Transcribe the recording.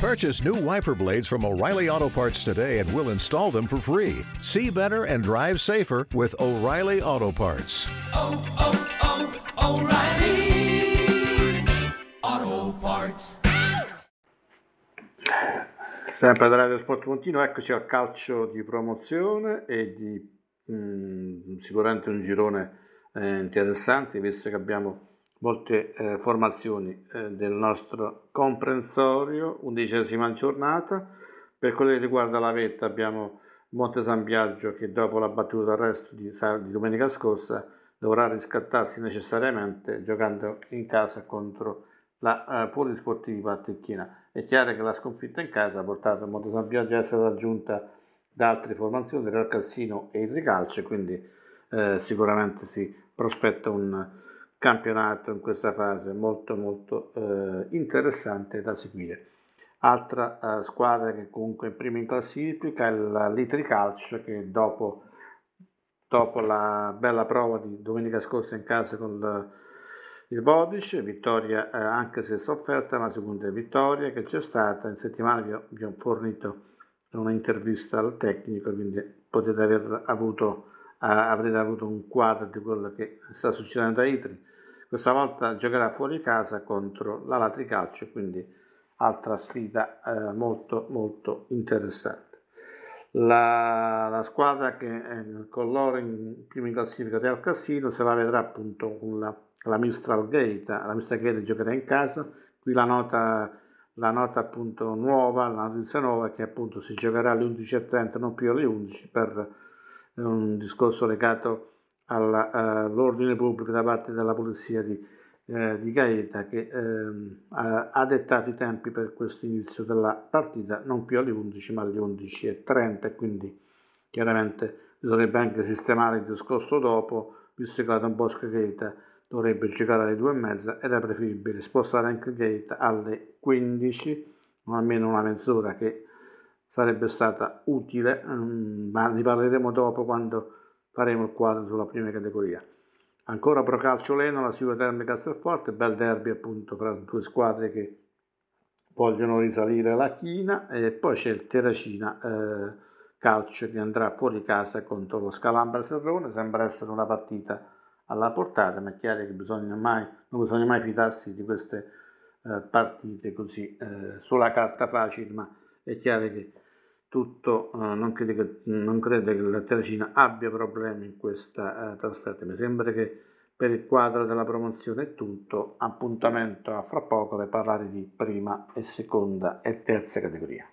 Purchase new wiper blades from O'Reilly Auto Parts today and we'll install them for free. See better and drive safer with O'Reilly Auto Parts. oh, oh, O'Reilly Auto Parts. Sempre da Radio Sport Contino, eccoci al calcio di promozione e di mh, sicuramente un girone eh, interessante, visto che abbiamo molte eh, formazioni eh, del nostro comprensorio, undicesima giornata. Per quello che riguarda la vetta abbiamo Monte San Biagio che dopo la battuta d'arresto di, di domenica scorsa dovrà riscattarsi necessariamente giocando in casa contro la eh, Polisportiva Tecchina. È chiaro che la sconfitta in casa ha portato Monte San Biagio a essere raggiunta da altre formazioni, Real Cassino e il Ricalce, quindi eh, sicuramente si prospetta un campionato in questa fase molto molto eh, interessante da seguire. Altra eh, squadra che comunque è prima in classifica è la Litri Calcio che dopo, dopo la bella prova di domenica scorsa in casa con il, il Bodice, vittoria eh, anche se sofferta, ma seconda vittoria che c'è stata in settimana vi ho, vi ho fornito un'intervista al tecnico, quindi potete aver avuto, avrete avuto un quadro di quello che sta succedendo a Itri. Questa volta giocherà fuori casa contro la Latricalcio, quindi altra sfida eh, molto molto interessante. La, la squadra che è con loro in prima in classifica Real Cassino se la vedrà appunto con la, la Mistral Gate, la Mistral Gate giocherà in casa, qui la nota la nota appunto nuova, la notizia nuova che appunto si giocherà alle 11.30, non più alle 11 per un discorso legato all'ordine pubblico da parte della polizia di, eh, di Gaeta che eh, ha, dettato i tempi per questo inizio della partita non più alle 11 ma alle 11.30 e quindi chiaramente bisognerebbe anche sistemare il discorso dopo visto che la Don Bosco Gaeta dovrebbe giocare alle 2 e mezza ed è preferibile spostare anche gate alle 15 o almeno una mezz'ora che sarebbe stata utile ma ne parleremo dopo quando faremo il quadro sulla prima categoria. Ancora Pro Calcio Leno, la Silva Terme Castelforte, bel derby appunto fra due squadre che vogliono risalire la china e poi c'è il Terracina eh, Calcio che andrà fuori casa contro lo Scalambra Serrone, sembra essere una partita alla portata, ma è chiaro che bisogna mai, non bisogna mai fidarsi di queste eh, partite così eh, sulla carta facile, ma è chiaro che tutto, eh, non, credo che, non credo che la Terracina abbia problemi in questa eh, trasferta. Mi sembra che per il quadro della promozione è tutto. Appuntamento a fra poco per parlare di prima e seconda e terza categoria.